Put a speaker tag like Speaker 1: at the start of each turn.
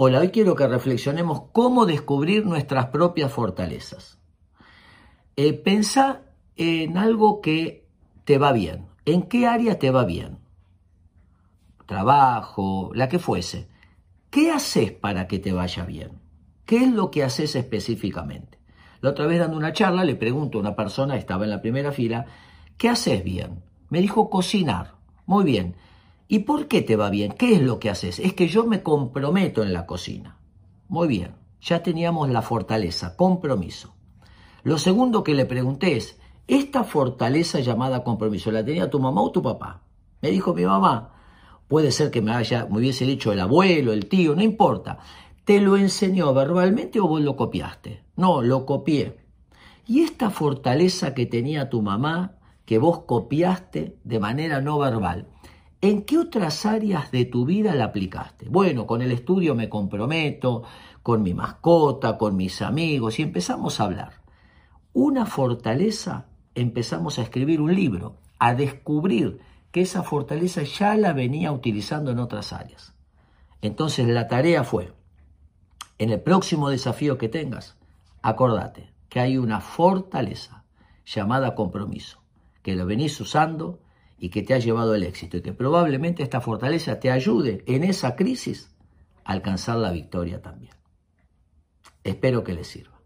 Speaker 1: Hola, hoy quiero que reflexionemos cómo descubrir nuestras propias fortalezas. Eh, en algo que te va bien. ¿En qué área te va bien? Trabajo, la que fuese. ¿Qué haces para que te vaya bien? ¿Qué es lo que haces específicamente? La otra vez dando una charla le pregunto a una persona, estaba en la primera fila, ¿qué haces bien? Me dijo cocinar. Muy bien. ¿Y por qué te va bien? ¿Qué es lo que haces? Es que yo me comprometo en la cocina. Muy bien. Ya teníamos la fortaleza, compromiso. Lo segundo que le pregunté es, esta fortaleza llamada compromiso, ¿la tenía tu mamá o tu papá? Me dijo mi mamá, puede ser que me, haya, me hubiese dicho el abuelo, el tío, no importa. ¿Te lo enseñó verbalmente o vos lo copiaste? No, lo copié. Y esta fortaleza que tenía tu mamá, que vos copiaste de manera no verbal, ¿en qué otras áreas de tu vida la aplicaste? Bueno, con el estudio me comprometo, con mi mascota, con mis amigos, y empezamos a hablar. Una fortaleza empezamos a escribir un libro, a descubrir que esa fortaleza ya la venía utilizando en otras áreas. Entonces la tarea fue, en el próximo desafío que tengas, acordate que hay una fortaleza llamada compromiso, que lo venís usando y que te ha llevado el éxito y que probablemente esta fortaleza te ayude en esa crisis a alcanzar la victoria también. Espero que les sirva.